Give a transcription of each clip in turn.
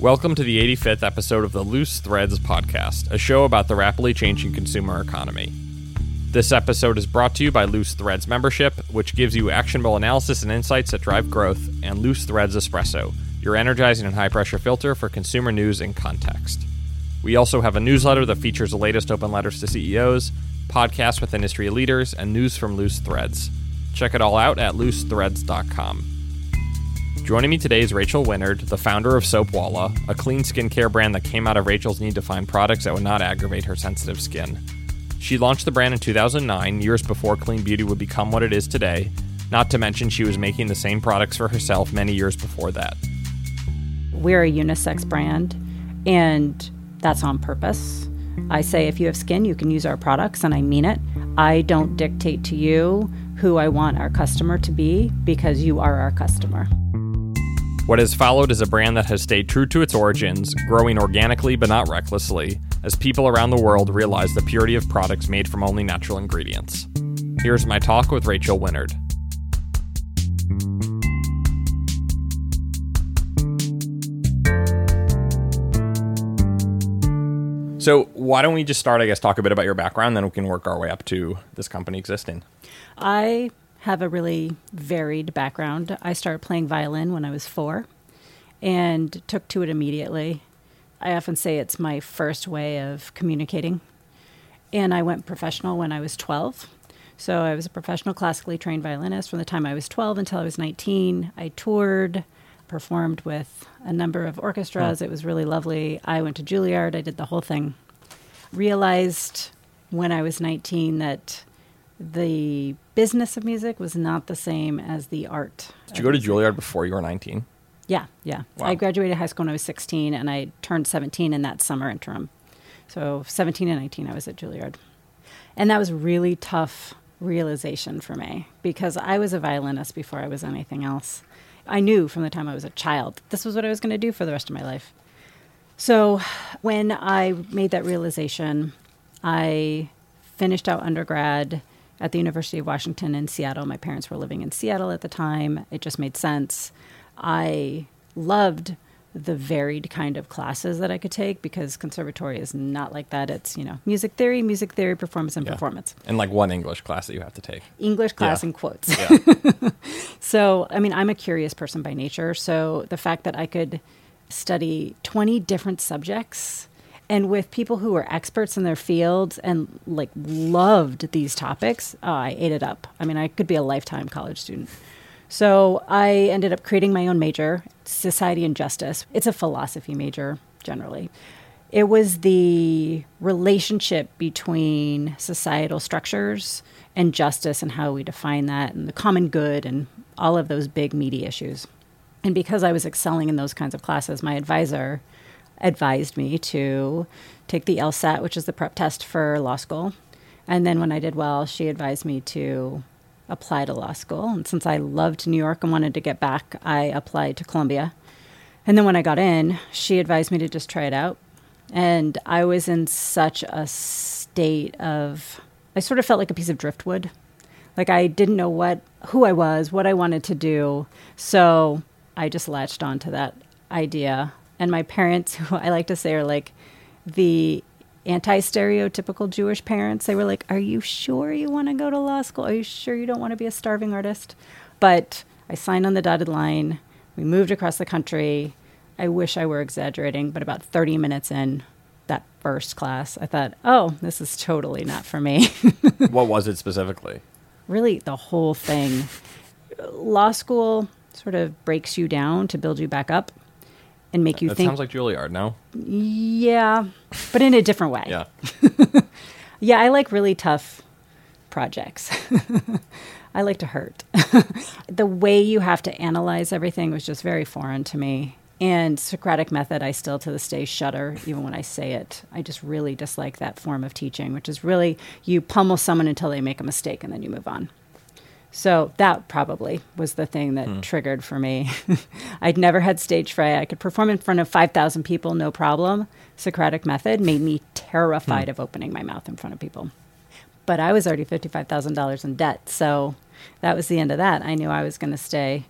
Welcome to the 85th episode of the Loose Threads podcast, a show about the rapidly changing consumer economy. This episode is brought to you by Loose Threads membership, which gives you actionable analysis and insights that drive growth, and Loose Threads Espresso, your energizing and high pressure filter for consumer news in context. We also have a newsletter that features the latest open letters to CEOs, podcasts with industry leaders, and news from Loose Threads. Check it all out at loosethreads.com. Joining me today is Rachel Winard, the founder of Soapwalla, a clean skincare brand that came out of Rachel's need to find products that would not aggravate her sensitive skin. She launched the brand in 2009, years before clean beauty would become what it is today, not to mention she was making the same products for herself many years before that. We're a unisex brand, and that's on purpose. I say if you have skin, you can use our products, and I mean it. I don't dictate to you who I want our customer to be because you are our customer. What has followed is a brand that has stayed true to its origins, growing organically but not recklessly, as people around the world realize the purity of products made from only natural ingredients. Here's my talk with Rachel Winard. So, why don't we just start, I guess, talk a bit about your background, then we can work our way up to this company existing. I have a really varied background. I started playing violin when I was four and took to it immediately. I often say it's my first way of communicating. And I went professional when I was 12. So I was a professional classically trained violinist from the time I was 12 until I was 19. I toured, performed with a number of orchestras. Oh. It was really lovely. I went to Juilliard, I did the whole thing. Realized when I was 19 that the business of music was not the same as the art. Did you go to Juilliard before you were 19? Yeah, yeah. Wow. I graduated high school when I was 16, and I turned 17 in that summer interim. So 17 and 19, I was at Juilliard. And that was really tough realization for me because I was a violinist before I was anything else. I knew from the time I was a child this was what I was going to do for the rest of my life. So when I made that realization, I finished out undergrad at the University of Washington in Seattle. My parents were living in Seattle at the time. It just made sense. I loved the varied kind of classes that I could take because conservatory is not like that. It's, you know, music theory, music theory, performance, and yeah. performance. And like one English class that you have to take. English class yeah. in quotes. Yeah. so, I mean, I'm a curious person by nature. So the fact that I could study 20 different subjects and with people who were experts in their fields and like loved these topics, oh, I ate it up. I mean, I could be a lifetime college student. So I ended up creating my own major, society and justice. It's a philosophy major generally. It was the relationship between societal structures and justice and how we define that and the common good and all of those big meaty issues. And because I was excelling in those kinds of classes, my advisor advised me to take the LSAT, which is the prep test for law school. And then when I did well, she advised me to apply to law school. And since I loved New York and wanted to get back, I applied to Columbia. And then when I got in, she advised me to just try it out. And I was in such a state of, I sort of felt like a piece of driftwood. Like I didn't know what, who I was, what I wanted to do. So I just latched onto that idea and my parents, who I like to say are like the anti stereotypical Jewish parents, they were like, Are you sure you want to go to law school? Are you sure you don't want to be a starving artist? But I signed on the dotted line. We moved across the country. I wish I were exaggerating, but about 30 minutes in that first class, I thought, oh, this is totally not for me. what was it specifically? Really, the whole thing. Law school sort of breaks you down to build you back up and make you that think. Sounds like Juilliard, now. Yeah, but in a different way. yeah. yeah, I like really tough projects. I like to hurt. the way you have to analyze everything was just very foreign to me. And Socratic method, I still to this day shudder even when I say it. I just really dislike that form of teaching, which is really you pummel someone until they make a mistake and then you move on. So that probably was the thing that hmm. triggered for me. I'd never had stage fright. I could perform in front of 5,000 people, no problem. Socratic method made me terrified hmm. of opening my mouth in front of people. But I was already $55,000 in debt. So that was the end of that. I knew I was going to stay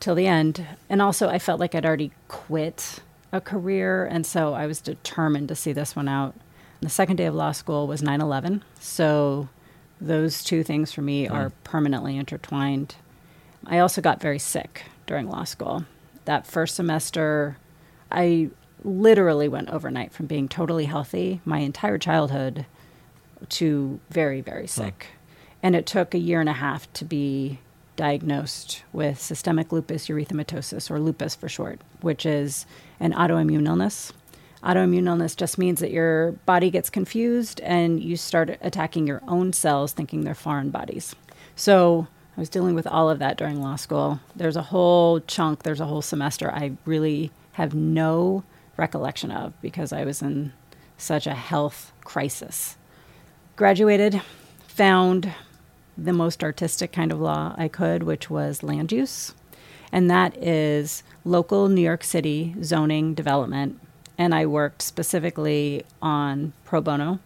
till the end. And also, I felt like I'd already quit a career. And so I was determined to see this one out. The second day of law school was 9 11. So those two things for me are permanently intertwined. I also got very sick during law school. That first semester, I literally went overnight from being totally healthy my entire childhood to very, very sick. And it took a year and a half to be diagnosed with systemic lupus erythematosus, or lupus for short, which is an autoimmune illness. Autoimmune illness just means that your body gets confused and you start attacking your own cells thinking they're foreign bodies. So I was dealing with all of that during law school. There's a whole chunk, there's a whole semester I really have no recollection of because I was in such a health crisis. Graduated, found the most artistic kind of law I could, which was land use. And that is local New York City zoning development. And I worked specifically on pro bono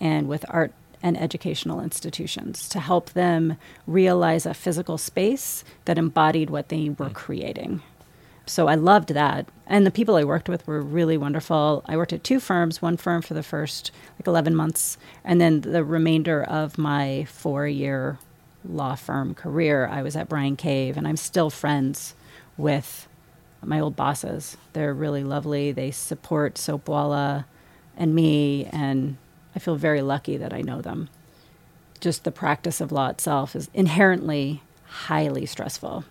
and with art and educational institutions to help them realize a physical space that embodied what they were mm. creating. So I loved that. And the people I worked with were really wonderful. I worked at two firms, one firm for the first like 11 months, and then the remainder of my four year law firm career, I was at Bryan Cave, and I'm still friends with my old bosses. They're really lovely. They support Soapwalla and me, and I feel very lucky that I know them. Just the practice of law itself is inherently highly stressful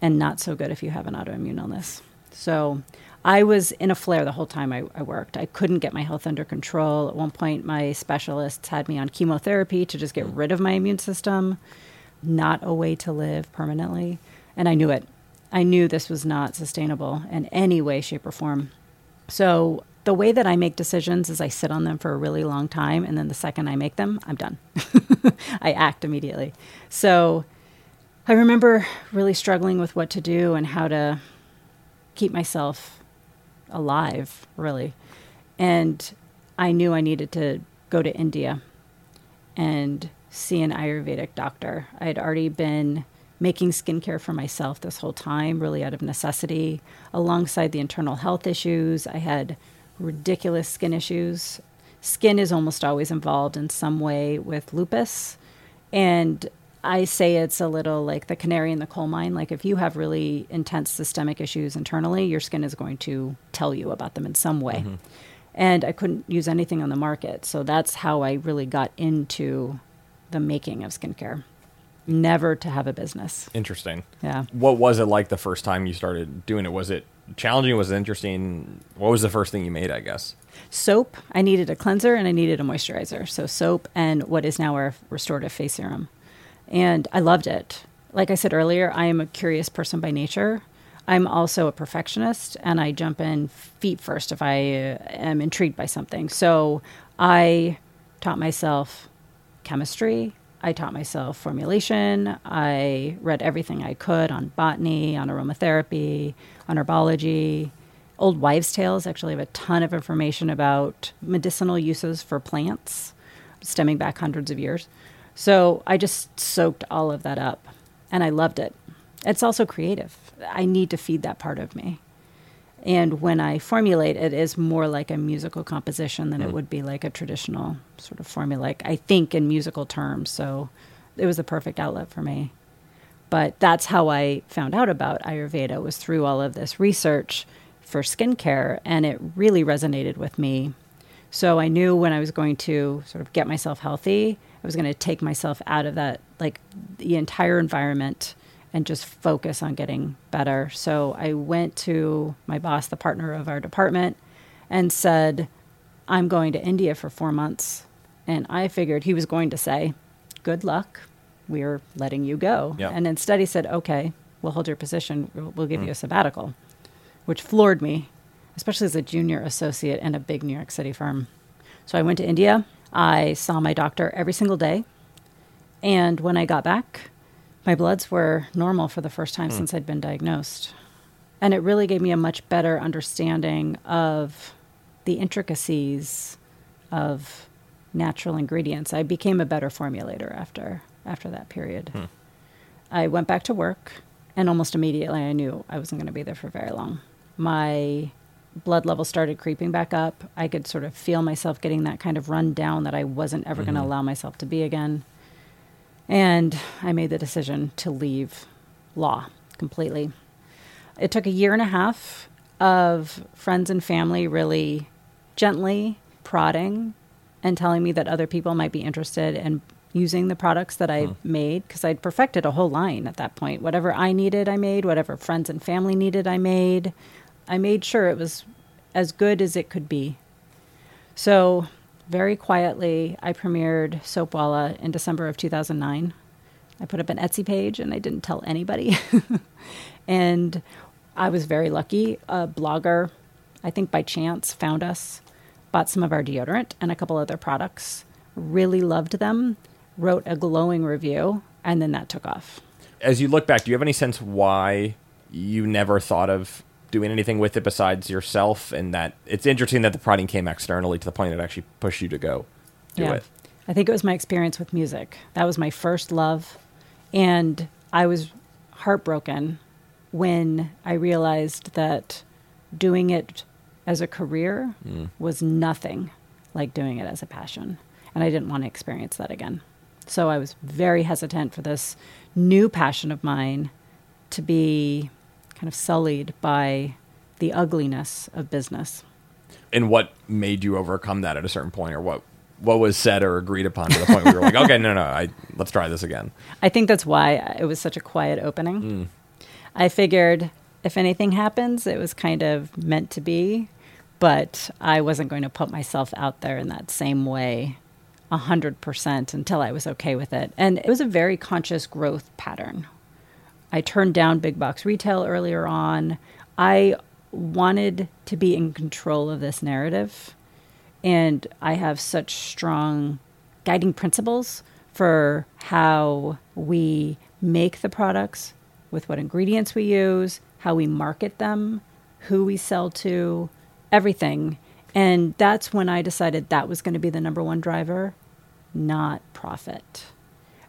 and not so good if you have an autoimmune illness. So I was in a flare the whole time I, I, worked. I couldn't get my health under control. At one point, my specialists had me on chemotherapy to just get hmm. rid of my immune system, not a way to live permanently. And I knew it. I knew this was not sustainable in any way, shape, or form. So the way that I make decisions is I sit on them for a really long time, and then the second I make them, I'm done. I act immediately. So I remember really struggling with what to do and how to keep myself alive, really. And I knew I needed to go to India and see an Ayurvedic doctor. I had already been making skincare for myself this whole time, really out of necessity, alongside the internal health issues. I had ridiculous skin issues. Skin is almost always involved in some way with lupus. And I say it's a little like the canary in the coal mine. Like if you have really intense systemic issues internally, your skin is going to tell you about them in some way. Mm-hmm. And I couldn't use anything on the market. So that's how I really got into the making of skincare. Never to have a business. Interesting. Yeah. What was it like the first time you started doing it? Was it challenging? Was it interesting? What was the first thing you made, I guess? Soap. I needed a cleanser and I needed a moisturizer. So soap and what is now our restorative face serum and I loved it. Like I said earlier, I am a curious person by nature. I'm also a perfectionist and I jump in feet first if I uh, am intrigued by something. So I taught myself chemistry. I taught myself formulation. I read everything I could on botany, on aromatherapy, on herbology. Old wives' tales actually have a ton of information about medicinal uses for plants stemming back hundreds of years. So I just soaked all of that up and I loved it. It's also creative. I need to feed that part of me. And when I formulate, it is more like a musical composition than mm. it would be like a traditional sort of formula. Like I think in musical terms. So it was the perfect outlet for me. But that's how I found out about Ayurveda was through all of this research for skincare, and it really resonated with me. So I knew when I was going to sort of get myself healthy, I was going to take myself out of that, like the entire environment, and just focus on getting better. So I went to my boss, the partner of our department, and said, I'm going to India for four months. And I figured he was going to say, Good luck. We're letting you go. Yep. And instead he said, Okay, we'll hold your position. We'll give mm. you a sabbatical, which floored me, especially as a junior associate in a big New York City firm. So I went to India. I saw my doctor every single day. And when I got back, my bloods were normal for the first time mm. since I'd been diagnosed. And it really gave me a much better understanding of the intricacies of natural ingredients. I became a better formulator after after that period. Hmm. I went back to work and almost immediately I knew I wasn't going to be there for very long. My blood level started creeping back up. I could sort of feel myself getting that kind of run down that I wasn't ever going to allow myself to be again. And I made the decision to leave law completely. It took a year and a half of friends and family really gently prodding and telling me that other people might be interested in using the products that I hmm. made because I'd perfected a whole line at that point. Whatever I needed, I made. Whatever friends and family needed, I made. I made sure it was as good as it could be. So, very quietly, I premiered Soapwalla in December of 2009. I put up an Etsy page and I didn't tell anybody. and I was very lucky. A blogger, I think by chance, found us, bought some of our deodorant and a couple other products, really loved them, wrote a glowing review, and then that took off. As you look back, do you have any sense why you never thought of doing anything with it besides yourself? And that it's interesting that the prodding came externally to the point that it actually pushed you to go do yeah. it. I think it was my experience with music. That was my first love. And I was heartbroken when I realized that doing it as a career mm. was nothing like doing it as a passion. And I didn't want to experience that again. So I was very hesitant for this new passion of mine to be kind of sullied by the ugliness of business. And what made you overcome that at a certain point, or what what was said or agreed upon to the point where you were like, okay, no, no, I, let's try this again. I think that's why it was such a quiet opening. Hmm. I figured if anything happens, it was kind of meant to be, but I wasn't going to put myself out there in that same way 100% until I was okay with it. And it was a very conscious growth pattern. I turned down big box retail earlier on. I wanted to be in control of this narrative. And I have such strong guiding principles for how we make the products, with what ingredients we use, how we market them, who we sell to, everything. And that's when I decided that was going to be the number one driver, not profit.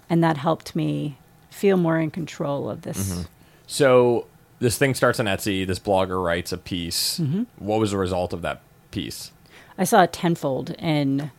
And that helped me feel more in control of this. Mm-hmm. So this thing starts on Etsy. This blogger writes a piece. Mm-hmm. What was the result of that piece? I saw a tenfold in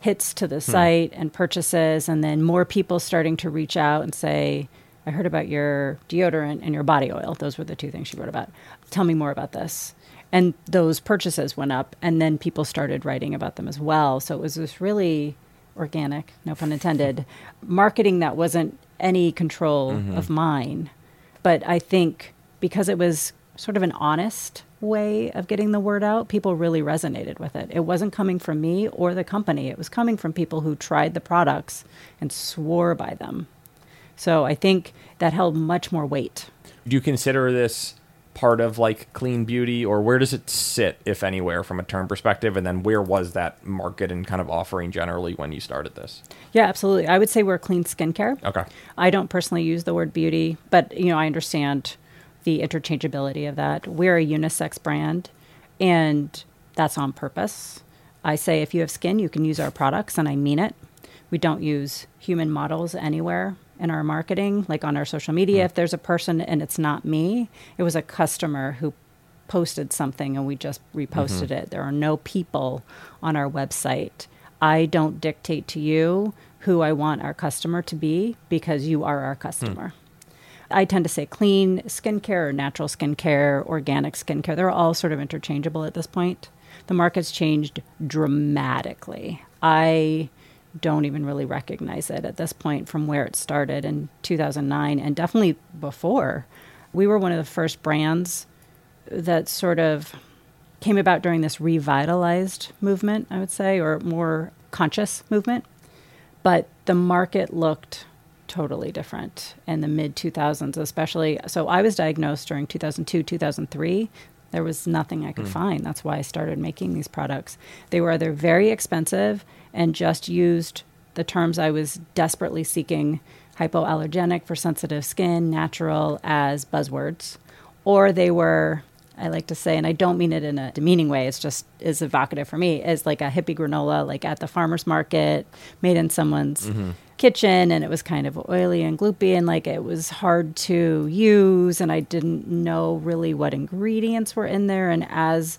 hits to the hmm. site and purchases, and then more people starting to reach out and say, I heard about your deodorant and your body oil. Those were the two things she wrote about. Tell me more about this. And those purchases went up, and then people started writing about them as well. So it was this really organic, no pun intended, marketing that wasn't any control mm-hmm. of mine. But I think because it was sort of an honest way of getting the word out, people really resonated with it. It wasn't coming from me or the company, it was coming from people who tried the products and swore by them. So I think that held much more weight. Do you consider this part of like clean beauty, or where does it sit, if anywhere, from a term perspective? And then where was that market and kind of offering generally when you started this? Yeah, absolutely. I would say we're clean skincare. Okay. I don't personally use the word beauty, but you know, I understand the interchangeability of that. We're a unisex brand and that's on purpose. I say if you have skin, you can use our products and I mean it. We don't use human models anywhere in our marketing, like on our social media. Hmm. If there's a person and it's not me, it was a customer who posted something and we just reposted mm-hmm. it. There are no people on our website. I don't dictate to you who I want our customer to be because you are our customer. Hmm. I tend to say clean skincare or natural skincare, organic skincare. They're all sort of interchangeable at this point. The market's changed dramatically. I don't even really recognize it at this point from where it started in 2009 and definitely before. We were one of the first brands that sort of came about during this revitalized movement, I would say, or more conscious movement. But the market looked totally different in the mid 2000s, especially. So I was diagnosed during 2002, 2003. There was nothing I could hmm. find. That's why I started making these products. They were either very expensive and just used the terms I was desperately seeking hypoallergenic for sensitive skin, natural as buzzwords, or they were I like to say, and I don't mean it in a demeaning way, it's just is evocative for me, is like a hippie granola, like at the farmer's market, made in someone's mm-hmm. Kitchen, and it was kind of oily and gloopy, and like it was hard to use, and I didn't know really what ingredients were in there. And as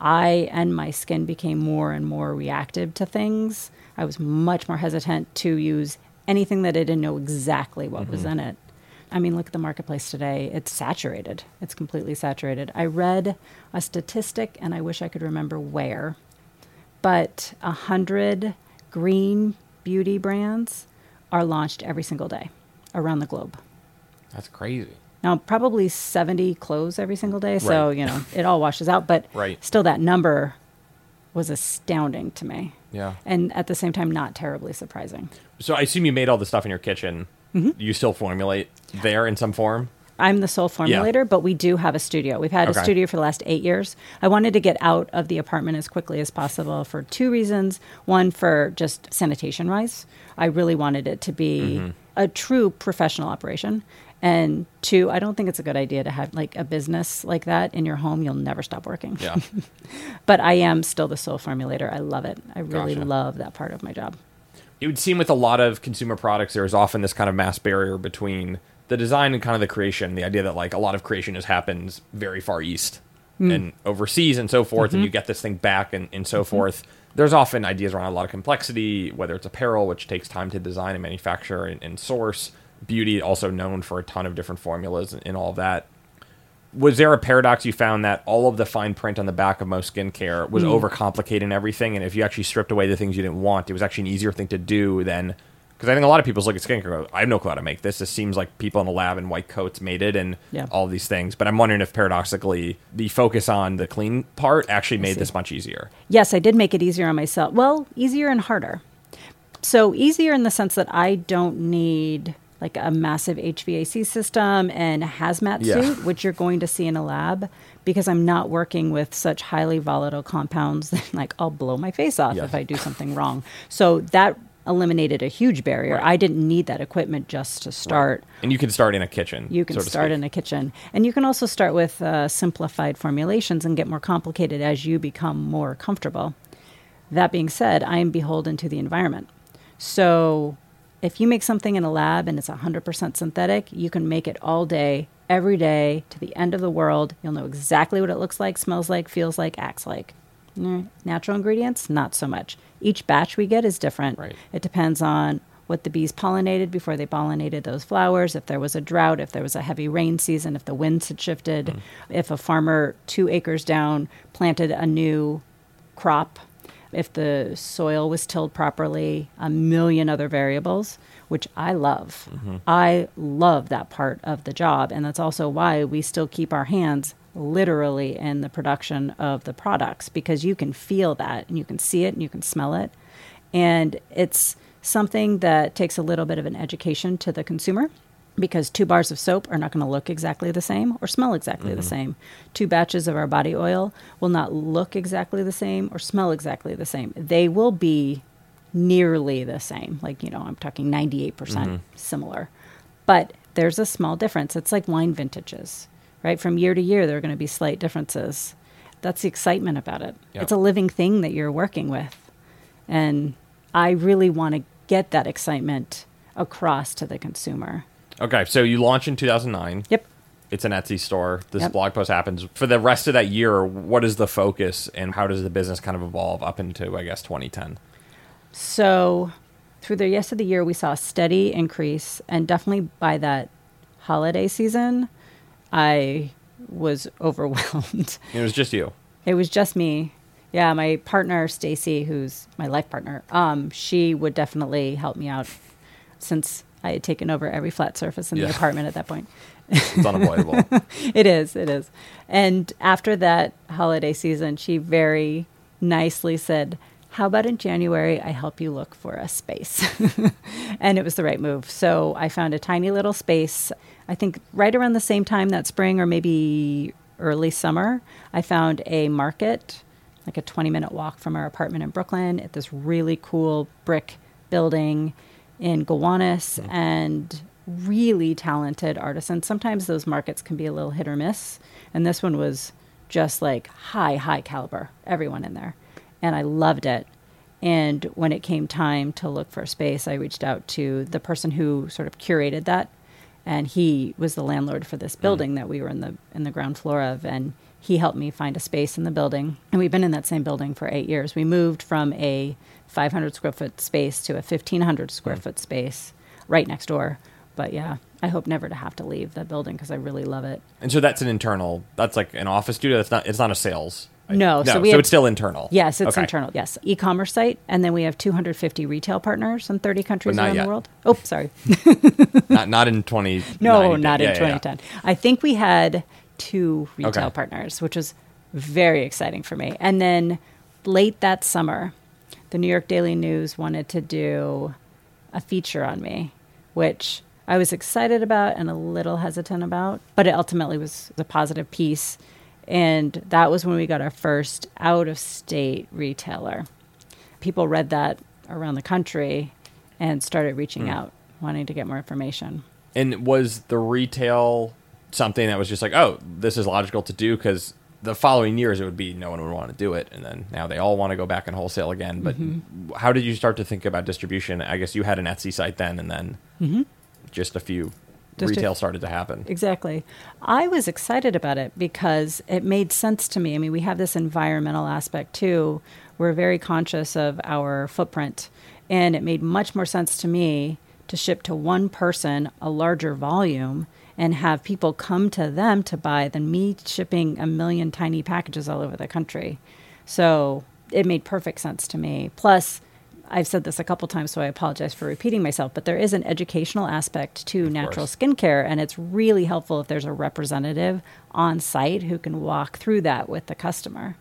I and my skin became more and more reactive to things. I was much more hesitant to use anything that I didn't know exactly what was mm-hmm. in it. I mean, look at the marketplace today. It's saturated. It's completely saturated. I read a statistic, and I wish I could remember where, but a hundred green beauty brands are launched every single day around the globe. That's crazy. Now, probably 70 close every single day, so, Right. you know, it all washes out, but Right. still that number was astounding to me. Yeah. And at the same time, not terribly surprising. So I assume you made all the stuff in your kitchen. Mm-hmm. You still formulate there in some form. I'm the sole formulator, but we do have a studio. We've had Okay. a studio for the last eight years. I wanted to get out of the apartment as quickly as possible for two reasons. One, for just sanitation wise, I really wanted it to be Mm-hmm. a true professional operation. And two, I don't think it's a good idea to have like a business like that in your home. You'll never stop working. Yeah. But I am still the sole formulator. I love it. I really Gotcha. love that part of my job. it would seem with a lot of consumer products, there is often this kind of mass barrier between the design and kind of the creation. The idea that like a lot of creation has happens very far east hmm. and overseas and so forth, and you mm-hmm. get this thing back and, and so mm-hmm. forth. There's often ideas around a lot of complexity, whether it's apparel, which takes time to design and manufacture and, and source. Beauty, also known for a ton of different formulas and, and all of that. Was there a paradox you found that all of the fine print on the back of most skincare was hmm. overcomplicating everything? And if you actually stripped away the things you didn't want, it was actually an easier thing to do than. Because I think a lot of people look at skincare and go, I have no clue how to make this. This seems like people in a lab in white coats made it and Yeah. all these things. But I'm wondering if paradoxically the focus on the clean part actually made this much easier. Yes, I did make it easier on myself. Well, easier and harder. So, easier in the sense that I don't need like a massive HVAC system and a hazmat Yeah. suit, which you're going to see in a lab, because I'm not working with such highly volatile compounds that like I'll blow my face off Yes. if I do something wrong. So that eliminated a huge barrier. Right. I didn't need that equipment just to start. And you can start in a kitchen. You can so start in a kitchen. And you can also start with uh, simplified formulations and get more complicated as you become more comfortable. That being said, I am beholden to the environment. So if you make something in a lab and it's 100% synthetic, you can make it all day, every day, to the end of the world. You'll know exactly what it looks like, smells like, feels like, acts like. Natural ingredients, not so much. Each batch we get is different. Right. It depends on what the bees pollinated before they pollinated those flowers, if there was a drought, if there was a heavy rain season, if the winds had shifted, mm-hmm. if a farmer two acres down planted a new crop, if the soil was tilled properly, a million other variables, which I love. Mm-hmm. I love that part of the job. And that's also why we still keep our hands literally in the production of the products because you can feel that and you can see it and you can smell it. And it's something that takes a little bit of an education to the consumer because two bars of soap are not going to look exactly the same or smell exactly the mm-hmm. same. Two batches of our body oil will not look exactly the same or smell exactly the same. They will be nearly the same. Like, you know, I'm talking 98% mm-hmm. similar. But there's a small difference. It's like wine vintages, right? From year to year, there are going to be slight differences. That's the excitement about it. Yep. It's a living thing that you're working with. And I really want to get that excitement across to the consumer. Okay, so you launch in 2009. Yep. It's an Etsy store. This Yep. blog post happens. For the rest of that year, what is the focus and how does the business kind of evolve up into, I guess, 2010? So, through the rest of the year, we saw a steady increase, and definitely by that holiday season, I was overwhelmed. It was just you. It was just me. Yeah, my partner Stacy, who's my life partner, um, she would definitely help me out since I had taken over every flat surface in Yeah. the apartment at that point. It's unavoidable. It is, it is. And after that holiday season, she very nicely said, How about in January, I help you look for a space? and it was the right move. So I found a tiny little space, I think right around the same time that spring or maybe early summer. I found a market, like a 20 minute walk from our apartment in Brooklyn, at this really cool brick building in Gowanus mm. and really talented artisans. Sometimes those markets can be a little hit or miss. And this one was just like high, high caliber, everyone in there. And I loved it. And when it came time to look for a space, I reached out to the person who sort of curated that. And he was the landlord for this building that we were in the in the ground floor of. And he helped me find a space in the building. And we've been in that same building for eight years. We moved from a 500 square foot space to a 1,500 square Mm. foot space right next door. But yeah, I hope never to have to leave that building because I really love it. And so that's an internal. That's like an office studio. That's not. It's not a sales. No, no. so we so have- it's still internal. Yes, it's Okay. internal. Yes, e-commerce site, and then we have 250 retail partners in 30 countries around yet. the world. Oh, sorry. Not not in twenty. No, not yeah, in yeah, yeah. 2010. I think we had two retail Okay. partners, which was very exciting for me. And then late that summer, the New York Daily News wanted to do a feature on me, which I was excited about and a little hesitant about, but it ultimately was a positive piece. And that was when we got our first out of state retailer. People read that around the country and started reaching Hmm. out, wanting to get more information. And was the retail something that was just like, oh, this is logical to do because the following years it would be no one would want to do it, and then now they all want to go back and wholesale again. But Mm-hmm. how did you start to think about distribution? I guess you had an Etsy site then, and then just a few Mm-hmm. Just retail started to happen. Exactly. I was excited about it because it made sense to me. I mean, we have this environmental aspect too. We're very conscious of our footprint, and it made much more sense to me to ship to one person a larger volume and have people come to them to buy than me shipping a million tiny packages all over the country. So it made perfect sense to me. Plus, I've said this a couple times, so I apologize for repeating myself, but there is an educational aspect to natural course. skincare, and it's really helpful if there's a representative on site who can walk through that with the customer,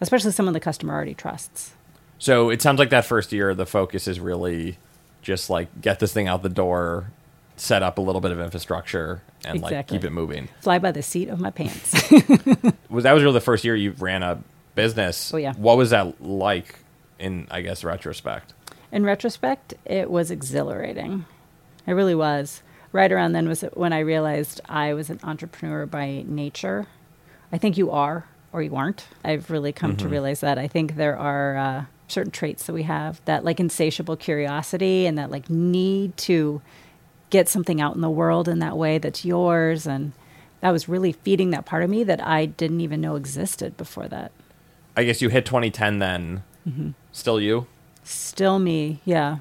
especially someone the customer already trusts. So it sounds like that first year, the focus is really just like get this thing out the door, set up a little bit of infrastructure, and like keep it moving. Fly by the seat of my pants. Was that was really the first year you ran a business? Oh, yeah. What was that like? In I guess retrospect. In retrospect, it was exhilarating. It really was. Right around then was when I realized I was an entrepreneur by nature. I think you are or you aren't. I've really come to realize that. I think there are uh, certain traits that we have that like insatiable curiosity and that like need to get something out in the world in that way that's yours and that was really feeding that part of me that I didn't even know existed before that. I guess you hit 2010 then. Mm-hmm. Still you? Still me, yeah.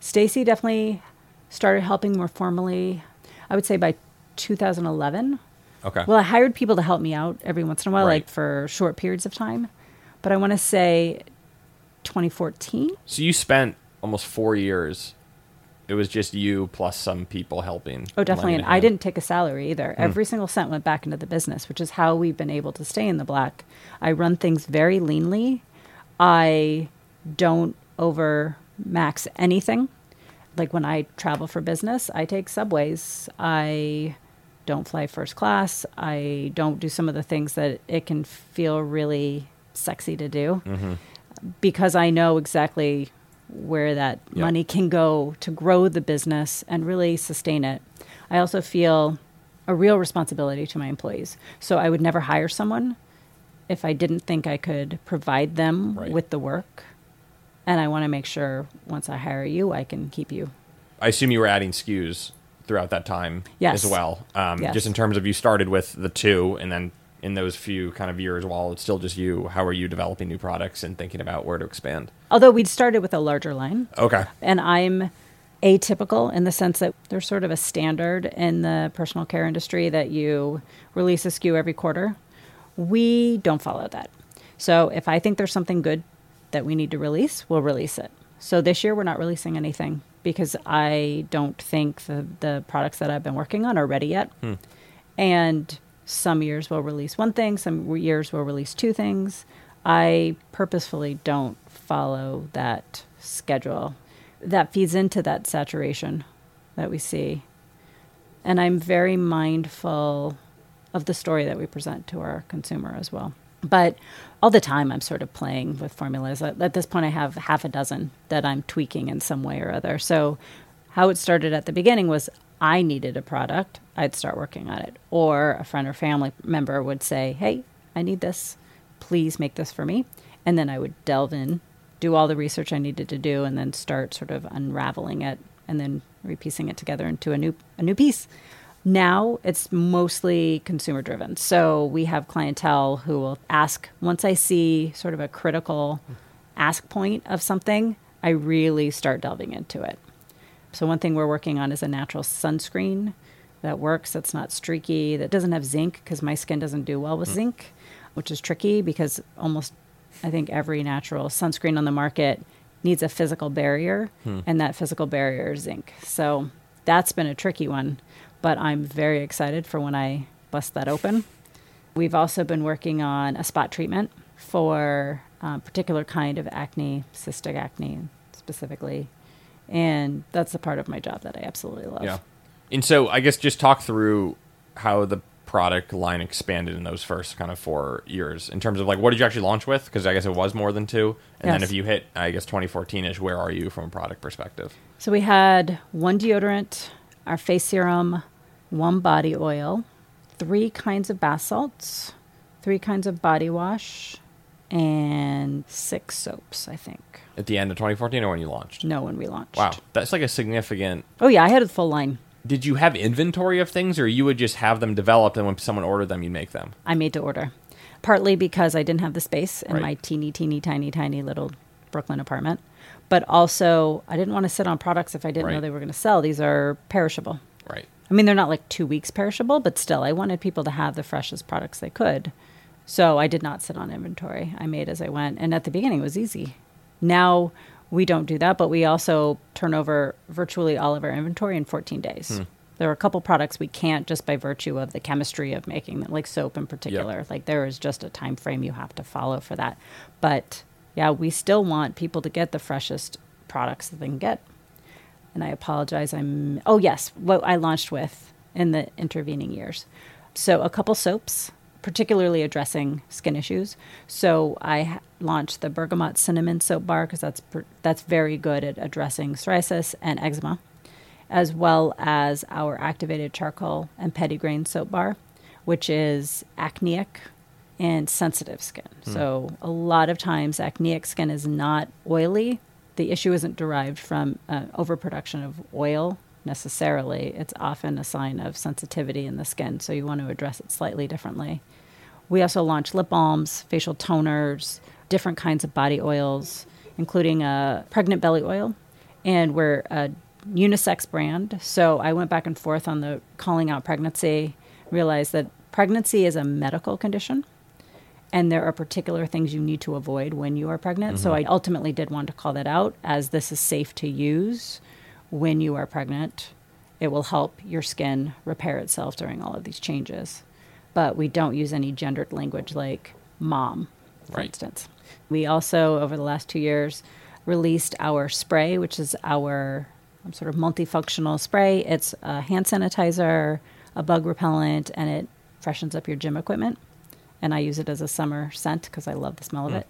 Stacy definitely started helping more formally. I would say by 2011. Okay. Well, I hired people to help me out every once in a while, Right. like for short periods of time. But I want to say 2014. so you spent almost four years. It was just you plus some people helping. Oh, definitely. And I hand. didn't take a salary either. Hmm. Every single cent went back into the business, which is how we've been able to stay in the black. I run things very leanly. I don't over max anything. Like when I travel for business, I take subways. I don't fly first class. I don't do some of the things that it can feel really sexy to do Mm-hmm. because I know exactly where that Yeah. money can go to grow the business and really sustain it. I also feel a real responsibility to my employees. So I would never hire someone if I didn't think I could provide them Right. with the work. And I want to make sure once I hire you, I can keep you. I assume you were adding SKUs throughout that time Yes. as well. Um, Yes. Just in terms of you started with the two, and then in those few kind of years, while it's still just you, how are you developing new products and thinking about where to expand? Although we'd started with a larger line, Okay. and I'm atypical in the sense that there's sort of a standard in the personal care industry that you release a SKU every quarter. We don't follow that. So if I think there's something good that we need to release, we'll release it. So this year we're not releasing anything because I don't think the, the products that I've been working on are ready yet. Hmm. And some years we'll release one thing, some years we'll release two things. I purposefully don't follow that schedule. That feeds into that saturation that we see. And I'm very mindful of the story that we present to our consumer as well. But all the time, I'm sort of playing with formulas. At, this point, I have half a dozen that I'm tweaking in some way or other. So, how it started at the beginning was I needed a product, I'd start working on it. Or a friend or family member would say, Hey, I need this. Please make this for me. And then I would delve in, do all the research I needed to do, and then start sort of unraveling it and then repiecing it together into a new, a new piece. Now it's mostly consumer driven. So we have clientele who will ask, once I see sort of a critical ask point of something, I really start delving into it. So, one thing we're working on is a natural sunscreen that works, that's not streaky, that doesn't have zinc because my skin doesn't do well with mm. zinc, which is tricky because almost I think every natural sunscreen on the market needs a physical barrier, hmm. and that physical barrier is zinc. So, that's been a tricky one, but I'm very excited for when I bust that open. We've also been working on a spot treatment for a particular kind of acne, cystic acne specifically. And that's the part of my job that I absolutely love. Yeah. And so I guess just talk through how the product line expanded in those first kind of four years in terms of like what did you actually launch with? Because I guess it was more than two. And yes. then if you hit, I guess, 2014 ish, where are you from a product perspective? So we had one deodorant, our face serum, one body oil, three kinds of bath salts, three kinds of body wash, and six soaps, I think. At the end of 2014 or when you launched? No, when we launched. Wow. That's like a significant. Oh, yeah. I had a full line. Did you have inventory of things or you would just have them developed and when someone ordered them, you make them? I made to order. Partly because I didn't have the space in right. my teeny, teeny, tiny, tiny little Brooklyn apartment. But also, I didn't want to sit on products if I didn't right. know they were going to sell. These are perishable. Right. I mean, they're not like two weeks perishable, but still, I wanted people to have the freshest products they could. So I did not sit on inventory. I made as I went. And at the beginning, it was easy. Now we don't do that, but we also turn over virtually all of our inventory in 14 days. Hmm. There are a couple products we can't just by virtue of the chemistry of making them, like soap in particular. Yep. Like there is just a time frame you have to follow for that. But yeah, we still want people to get the freshest products that they can get. And I apologize. I'm oh yes, what I launched with in the intervening years. So a couple soaps particularly addressing skin issues. So I launched the Bergamot Cinnamon Soap Bar because that's that's very good at addressing psoriasis and eczema, as well as our activated charcoal and petitgrain soap bar, which is acneic and sensitive skin. Mm. So a lot of times acneic skin is not oily. The issue isn't derived from uh, overproduction of oil necessarily. It's often a sign of sensitivity in the skin, so you want to address it slightly differently. We also launch lip balms, facial toners, different kinds of body oils, including a pregnant belly oil. And we're a unisex brand. So I went back and forth on the calling out pregnancy, realized that pregnancy is a medical condition and there are particular things you need to avoid when you are pregnant. Mm-hmm. So I ultimately did want to call that out as this is safe to use when you are pregnant. It will help your skin repair itself during all of these changes. But we don't use any gendered language like mom, for right. instance. We also, over the last two years, released our spray, which is our um, sort of multifunctional spray. It's a hand sanitizer, a bug repellent, and it freshens up your gym equipment. And I use it as a summer scent because I love the smell mm. of it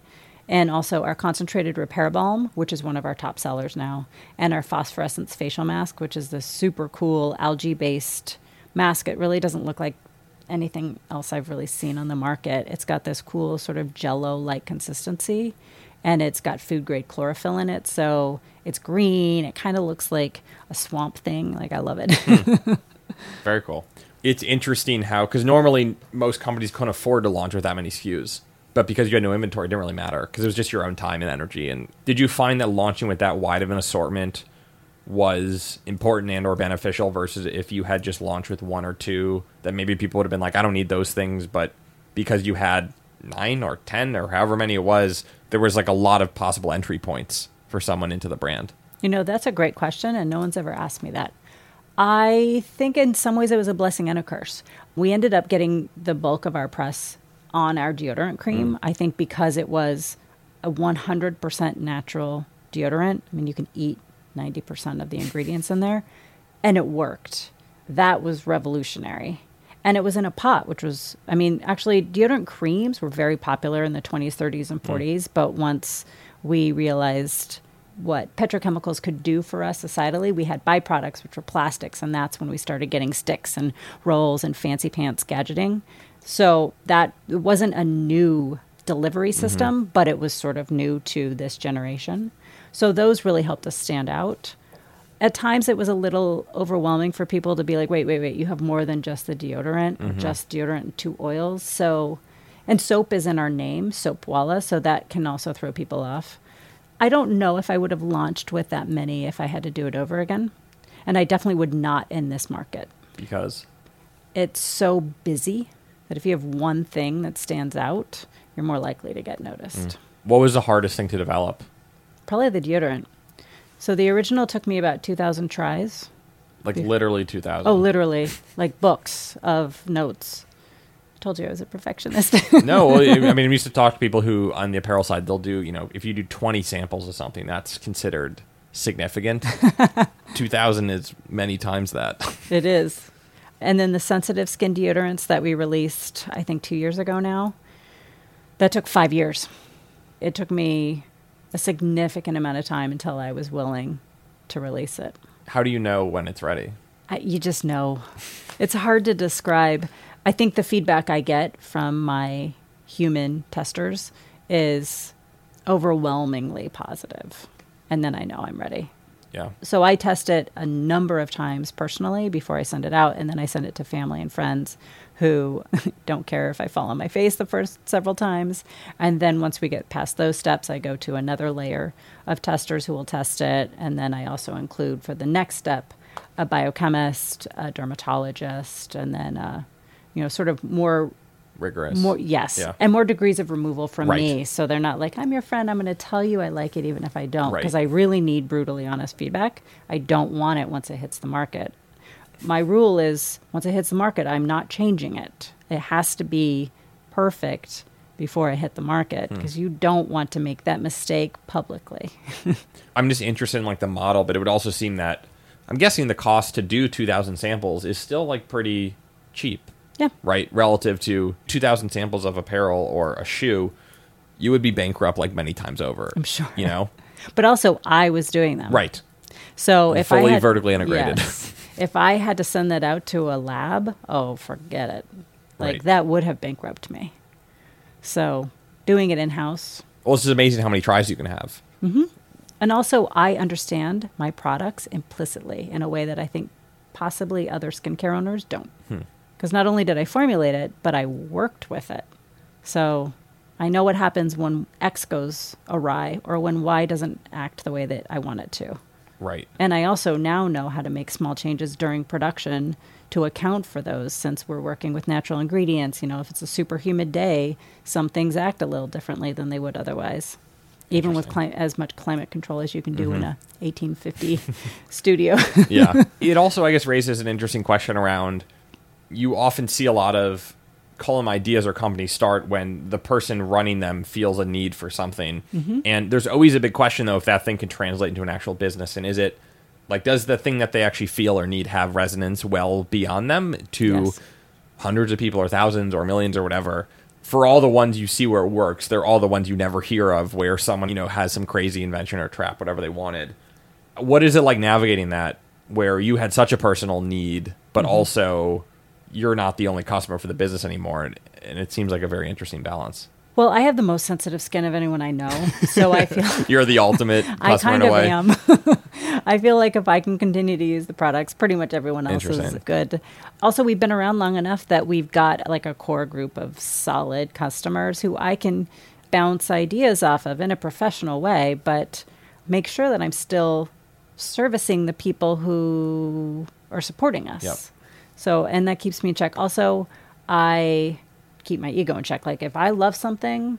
and also our concentrated repair balm, which is one of our top sellers now, and our phosphorescence facial mask, which is this super cool algae based mask. It really doesn't look like anything else I've really seen on the market. It's got this cool sort of jello like consistency and it's got food grade chlorophyll in it. So it's green. It kind of looks like a swamp thing. Like I love it. mm. Very cool. It's interesting how, because normally most companies couldn't afford to launch with that many SKUs but because you had no inventory, it didn't really matter because it was just your own time and energy. And did you find that launching with that wide of an assortment was important and or beneficial versus if you had just launched with one or two that maybe people would have been like, I don't need those things, but because you had nine or ten or however many it was, there was like a lot of possible entry points for someone into the brand. You know, that's a great question, and no one's ever asked me that. I think in some ways it was a blessing and a curse. We ended up getting the bulk of our press on our deodorant cream. Mm. I think because it was a 100% natural deodorant. I mean, you can eat 90% of the ingredients in there, and it worked. That was revolutionary. And it was in a pot, which was, I mean, actually, deodorant creams were very popular in the 20s, 30s, and 40s. Mm. But once we realized what petrochemicals could do for us societally, we had byproducts, which were plastics. And that's when we started getting sticks and rolls and fancy pants gadgeting. So that wasn't a new delivery mm-hmm. system, mm-hmm. but it was sort of new to this generation. So those really helped us stand out. at times it was a little overwhelming for people to be like, wait, wait, wait, you have more than just the deodorant, or just deodorant and two oils. So, and soap is in our name, Soapwalla, so that can also throw people off. I don't know if I would have launched with that many if I had to do it over again. And I definitely would not in this market. Because It's so busy that if you have one thing that stands out, you're more likely to get noticed. Mm. what was the hardest thing to develop? Probably the deodorant. So the original took me about 2,000 tries. Like literally 2000. Oh, literally, like books of notes. Told you I was a perfectionist. no, well, I mean, we used to talk to people who on the apparel side, they'll do, you know, if you do 20 samples of something, that's considered significant. 2000 is many times that. it is. And then the sensitive skin deodorants that we released, I think two years ago now, that took five years. It took me a significant amount of time until I was willing to release it. How do you know when it's ready? I, you just know. It's hard to describe. I think the feedback I get from my human testers is overwhelmingly positive. And then I know I'm ready. Yeah. So I test it a number of times personally before I send it out. And then I send it to family and friends who don't care if I fall on my face the first several times. And then once we get past those steps, I go to another layer of testers who will test it. And then I also include for the next step a biochemist, a dermatologist, and then, uh, you know, sort of more Rigorous. more yes Yeah. and more degrees of removal from Right. me so they're not like i'm your friend i'm going to tell you i like it even if i don't Right. because i really need brutally honest feedback i don't want it once it hits the market my rule is once it hits the market i'm not changing it it has to be perfect before i hit the market Hmm. because you don't want to make that mistake publicly I'm just interested in like the model, but it would also seem that I'm guessing the cost to do 2,000 samples is still like pretty cheap, yeah right? Relative to 2,000 samples of apparel or a shoe, you would be bankrupt like many times over. I'm sure. You know? but also i was doing them Right. So if I Fully had, vertically integrated. yes. if I had to send that out to a lab, oh, forget it. Like Right. that would have bankrupted me. So doing it in house, Well, it's just amazing how many tries you can have. Mm-hmm. and also I understand my products implicitly in a way that I think possibly other skincare owners don't. Hmm. Because not only did I formulate it, but I worked with it. So I know what happens when X goes awry or when Y doesn't act the way that I want it to. Right. And I also now know how to make small changes during production to account for those since we're working with natural ingredients. You know, if it's a super humid day, some things act a little differently than they would otherwise. Even with cli- as much climate control as you can do in mm-hmm. a 1850 studio. yeah. It also, I guess, raises an interesting question around you often see a lot of call them ideas or companies start when the person running them feels a need for something. And there's always a big question, though, if that thing can translate into an actual business. And is it like, does the thing that they actually feel or need have resonance well beyond them to Yes. hundreds of people or thousands or millions or whatever? For all the ones you see where it works, they're all the ones you never hear of where someone, you know, has some crazy invention or trap, whatever they wanted what is it like navigating that where you had such a personal need but Mm-hmm. also you're not the only customer for the business anymore and, and it seems like a very interesting balance well, I have the most sensitive skin of anyone I know. So I feel you're the ultimate I kind in of a way am. I feel like if I can continue to use the products, pretty much everyone else is good. Also, we've been around long enough that we've got like a core group of solid customers who I can bounce ideas off of in a professional way, but make sure that I'm still servicing the people who are supporting us. Yep. So, and that keeps me in check. Also, I keep my ego in check. Like if I love something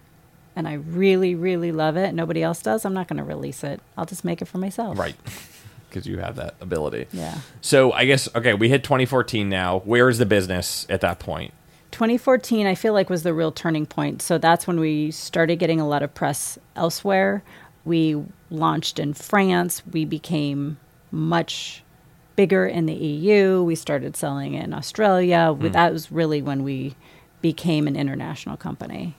and I really, really love it, nobody else does, I'm not going to release it. I'll just make it for myself. right because you have that ability Yeah. so i guess okay we hit 2014 now where is the business at that point? point 2014, I feel like was the real turning point. So that's when we started getting a lot of press elsewhere. We launched in France. We became much bigger in the EU. We started selling in Australia. Hmm. That was really when we became an international company,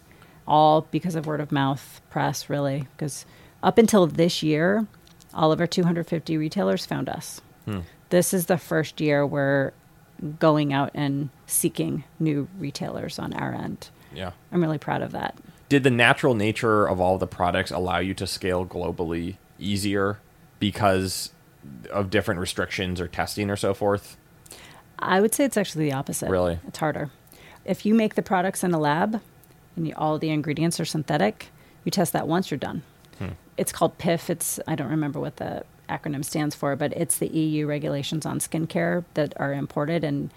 all because of word of mouth press, really. Because up until this year, all of our 250 retailers found us. Hmm. This is the first year we're going out and seeking new retailers on our end. yeah I'm really proud of that. did the natural nature of all the products allow you to scale globally easier because of different restrictions or testing or so forth? I would say it's actually the opposite. Really? It's harder. If you make the products in a lab and you, all the ingredients are synthetic, you test that once, you're done. Hmm. It's called PIF. It's I don't remember what the acronym stands for, but it's the EU regulations on skincare that are imported and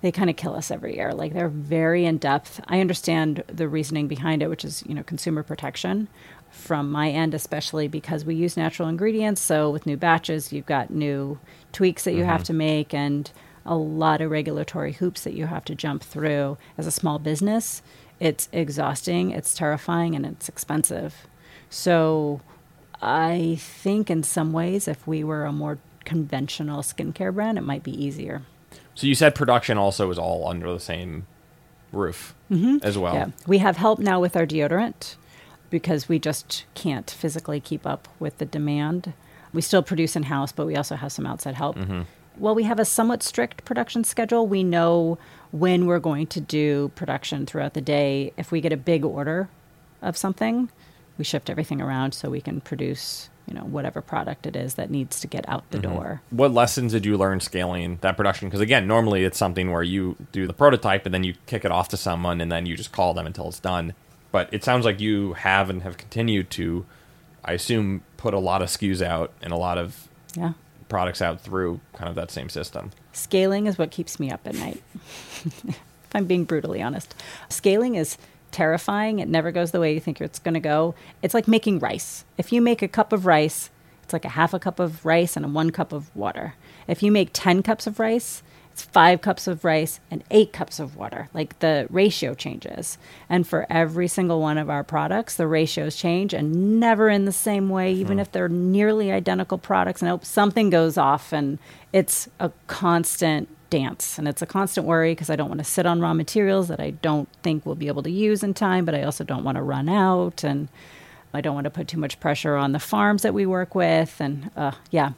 they kind of kill us every year. Like they're very in depth. I understand the reasoning behind it, which is, you know, consumer protection from my end, especially because we use natural ingredients. So with new batches, you've got new tweaks that you have mm-hmm. to make and a lot of regulatory hoops that you have to jump through as a small business. It's exhausting, it's terrifying, and it's expensive. So I think in some ways, if we were a more conventional skincare brand, it might be easier. So you said production also is all under the same roof mm-hmm. as well. Yeah. We have help now with our deodorant because we just can't physically keep up with the demand. We still produce in house, but we also have some outside help. Mm-hmm. Well, we have a somewhat strict production schedule. We know when we're going to do production throughout the day. If we get a big order of something, we shift everything around so we can produce, you know, whatever product it is that needs to get out the mm-hmm. door. What lessons did you learn scaling that production? Because again, normally it's something where you do the prototype and then you kick it off to someone and then you just call them until it's done. But it sounds like you have and have continued to, I assume, put a lot of SKUs out and a lot of Yeah. products out through kind of that same system. Scaling is what keeps me up at night. if I'm being brutally honest, scaling is terrifying. It never goes the way you think it's going to go. It's like making rice. If you make a cup of rice, it's like a half a cup of rice and a one cup of water. If you make 10 cups of rice, it's five cups of rice and eight cups of water. Like the ratio changes. And for every single one of our products, the ratios change and never in the same way, even if they're nearly identical products. And hope something goes off, and it's a constant dance. And it's a constant worry because I don't want to sit on raw materials that I don't think we'll be able to use in time, but I also don't want to run out. And I don't want to put too much pressure on the farms that we work with. And uh, yeah,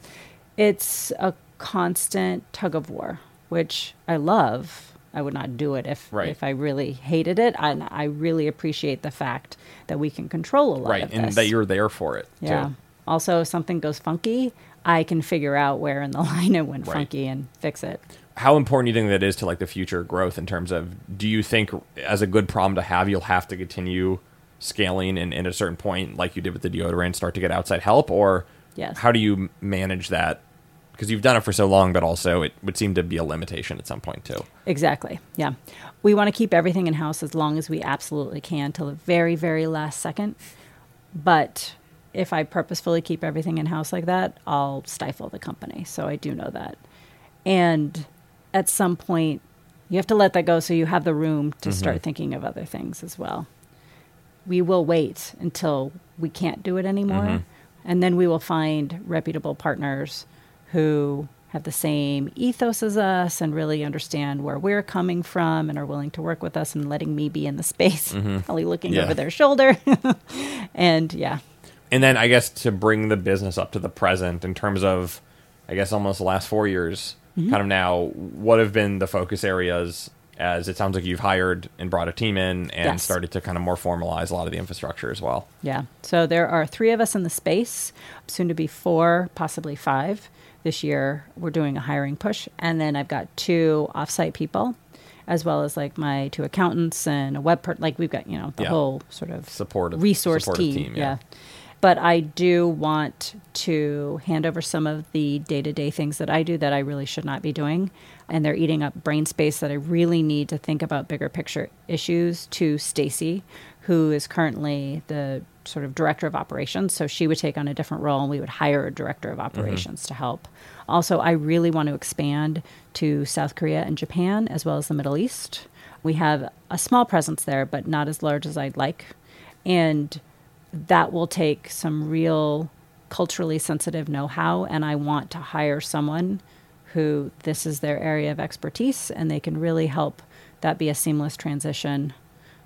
it's a constant tug of war, which I love. I would not do it if Right. if I really hated it. And I really appreciate the fact that we can control a lot right. of And this. that you're there for it. yeah. Too. Also, if something goes funky, I can figure out where in the line it went Right. funky and fix it. How important do you think that is to like the future growth in terms of do you think as a good problem to have you'll have to continue scaling and, and at a certain point like you did with the deodorant start to get outside help or Yes. how do you manage that because you've done it for so long but also it would seem to be a limitation at some point too Exactly. Yeah. We want to keep everything in house as long as we absolutely can till the very, very last second. But if I purposefully keep everything in house like that, I'll stifle the company. So I do know that. And at some point, you have to let that go so you have the room to mm-hmm. start thinking of other things as well. We will wait until we can't do it anymore. Mm-hmm. And then we will find reputable partners who have the same ethos as us and really understand where we're coming from and are willing to work with us and letting me be in the space, probably looking Yeah. over their shoulder. and yeah, and then i guess to bring the business up to the present in terms of i guess almost the last four years Mm-hmm. kind of now what have been the focus areas as it sounds like you've hired and brought a team in and Yes. started to kind of more formalize a lot of the infrastructure as well Yeah. So there are three of us in the space, soon to be four, possibly five. This year, we're doing a hiring push. And then I've got two offsite people, as well as like my two accountants and a web per Like we've got, you know, the Yeah. whole sort of Supportive- resource supportive team. team, yeah. But I do want to hand over some of the day to day things that I do that I really should not be doing. And they're eating up brain space that I really need to think about bigger picture issues to Stacy, who is currently the sort of director of operations. So she would take on a different role and we would hire a director of mm-hmm. operations to help. Also, I really want to expand to South Korea and Japan as well as the Middle East. We have a small presence there, but not as large as I'd like. And that will take some real culturally sensitive know how. And I want to hire someone who this is their area of expertise and they can really help that be a seamless transition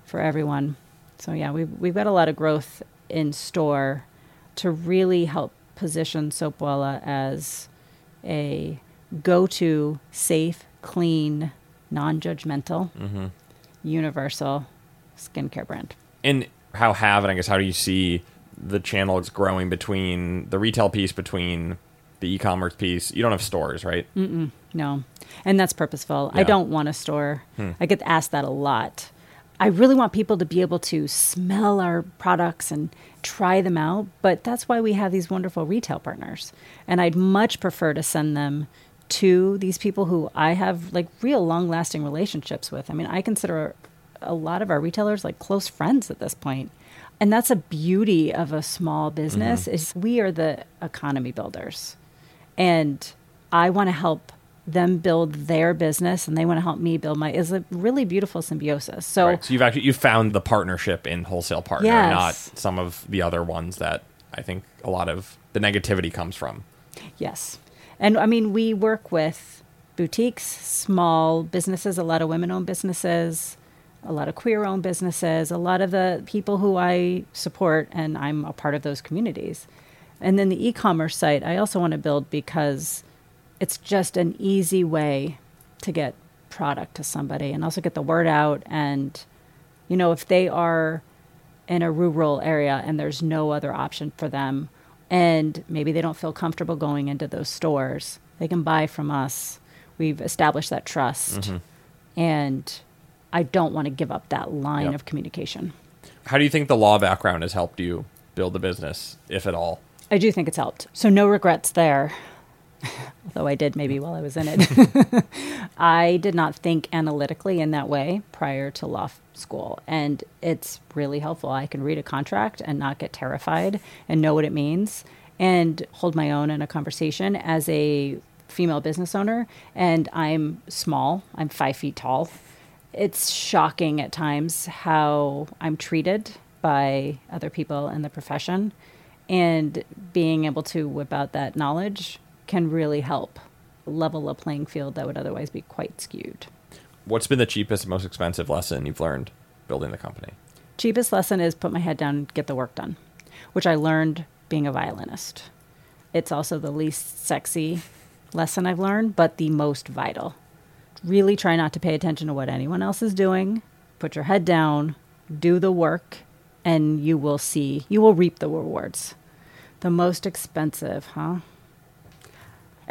for everyone. So, yeah, we've, we've got a lot of growth in store to really help position Soapwalla as a go to safe, clean, non judgmental, mm-hmm. universal skincare brand. and how have and I guess how do you see the channels growing between the retail piece between the e-commerce piece. You don't have stores, right? No. And that's purposeful. I don't want a store. Hmm. I get asked that a lot. I really want people to be able to smell our products and try them out, but that's why we have these wonderful retail partners. And I'd much prefer to send them to these people who I have like real long lasting relationships with. I mean, I consider a lot of our retailers like close friends at this point. And that's a beauty of a small business mm-hmm. is we are the economy builders and I want to help them build their business and they want to help me build my is a really beautiful symbiosis. So Right. So you've actually you found the partnership in wholesale partner, Yes. not some of the other ones that I think a lot of the negativity comes from. yes. And I mean we work with boutiques, small businesses, a lot of women owned businesses, a lot of queer owned businesses, a lot of the people who I support and I'm a part of those communities. And then the e-commerce site I also want to build because it's just an easy way to get product to somebody and also get the word out and you know if they are in a rural area and there's no other option for them and maybe they don't feel comfortable going into those stores they can buy from us we've established that trust mm-hmm. and i don't want to give up that line Yep. of communication How do you think the law background has helped you build the business, if at all? I do think it's helped. So no regrets there. Although I did maybe while I was in it. I did not think analytically in that way prior to law school. And it's really helpful. I can read a contract and not get terrified and know what it means and hold my own in a conversation as a female business owner. And I'm small, I'm five feet tall. It's shocking at times how I'm treated by other people in the profession and being able to whip out that knowledge can really help level a playing field that would otherwise be quite skewed. What's been the cheapest, most expensive lesson you've learned building the company? Cheapest lesson is put my head down and get the work done, which I learned being a violinist. It's also the least sexy lesson I've learned, but the most vital. Really try not to pay attention to what anyone else is doing. Put your head down, do the work, and you will see, you will reap the rewards. The most expensive, huh?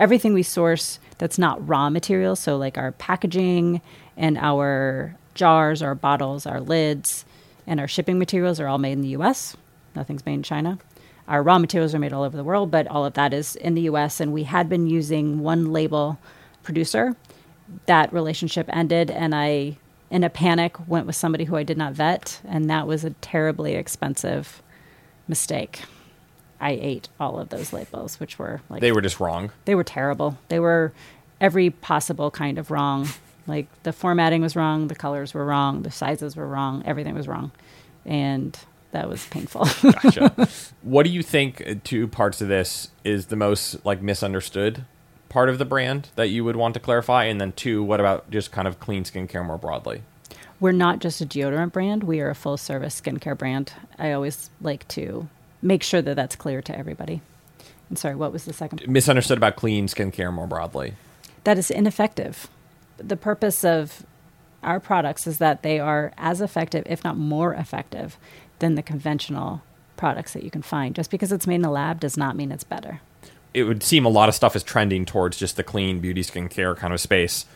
Everything we source that's not raw materials, so like our packaging and our jars, our bottles, our lids, and our shipping materials are all made in the US. Nothing's made in China. Our raw materials are made all over the world, but all of that is in the US. And we had been using one label producer. That relationship ended, and I, in a panic, went with somebody who I did not vet, and that was a terribly expensive mistake. I ate all of those labels, which were like They were just wrong. they were terrible. They were every possible kind of wrong. Like the formatting was wrong, the colors were wrong, the sizes were wrong, everything was wrong. And that was painful. Gotcha. what do you think? uh, Two parts of this is the most like misunderstood part of the brand that you would want to clarify, and then two, what about just kind of clean skincare more broadly? We're not just a deodorant brand, we are a full service skincare brand. I always like to make sure that that's clear to everybody. I'm sorry, what was the second? Misunderstood about clean skincare more broadly. that is ineffective. The purpose of our products is that they are as effective, if not more effective, than the conventional products that you can find. Just because it's made in a lab does not mean it's better. It would seem a lot of stuff is trending towards just the clean beauty skincare kind of space.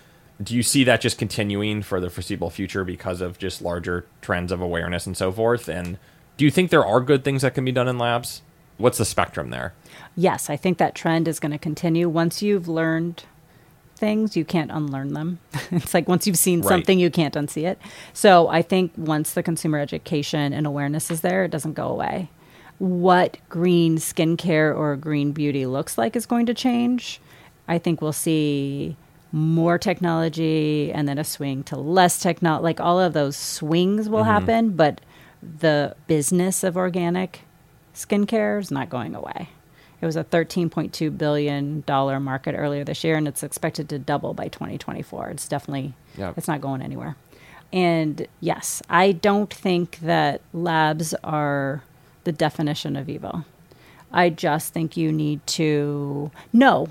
Do you see that just continuing for the foreseeable future because of just larger trends of awareness and so forth? And do you think there are good things that can be done in labs? What's the spectrum there? Yes, I think that trend is going to continue. Once you've learned things, you can't unlearn them. it's like once you've seen Right. something, you can't unsee it. So I think once the consumer education and awareness is there, it doesn't go away. What green skincare or green beauty looks like is going to change. I think we'll see more technology and then a swing to less technology. Like all of those swings will mm-hmm. happen, but the business of organic skincare is not going away. It was a $13.2 billion market earlier this year, and it's expected to double by 2024. It's definitely, Yep. it's not going anywhere. And yes, I don't think that labs are the definition of evil. I just think you need to know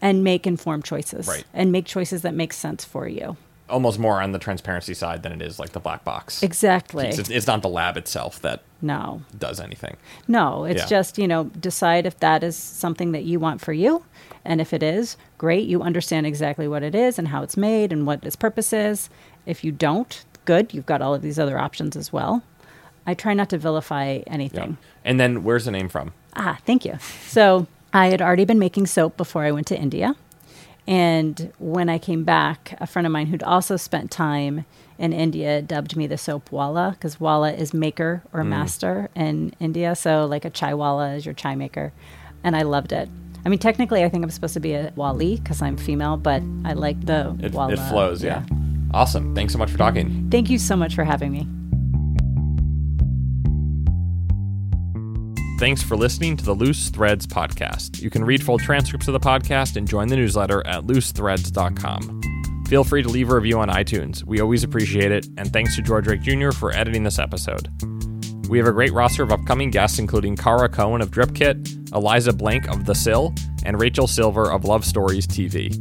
and make informed choices Right. and make choices that make sense for you. Almost more on the transparency side than it is like the black box. Exactly. It's, it's not the lab itself that No. does anything. No, it's Yeah. just, you know, decide if that is something that you want for you. And if it is, great, you understand exactly what it is and how it's made and what its purpose is. If you don't, good, you've got all of these other options as well. I try not to vilify Yeah. anything. And then where's the name from? Ah, thank you. So I had already been making soap before I went to India. And when I came back, a friend of mine who'd also spent time in India dubbed me the soap wala because wala is maker or mm. master in India. So, like a chai wala is your chai maker. And I loved it. I mean, technically, I think I'm supposed to be a wali because I'm female, but I like the It, wala. it flows, yeah. Awesome. Thanks so much for talking. Thank you so much for having me. Thanks for listening to the Loose Threads podcast. You can read full transcripts of the podcast and join the newsletter at loosethreads.com. Feel free to leave a review on iTunes. We always appreciate it. And thanks to George Drake Jr. for editing this episode. We have a great roster of upcoming guests, including Kara Cohen of Drip Kit, Eliza Blank of The Sill, and Rachel Silver of Love Stories TV.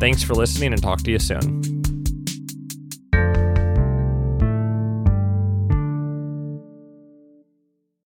Thanks for listening and talk to you soon.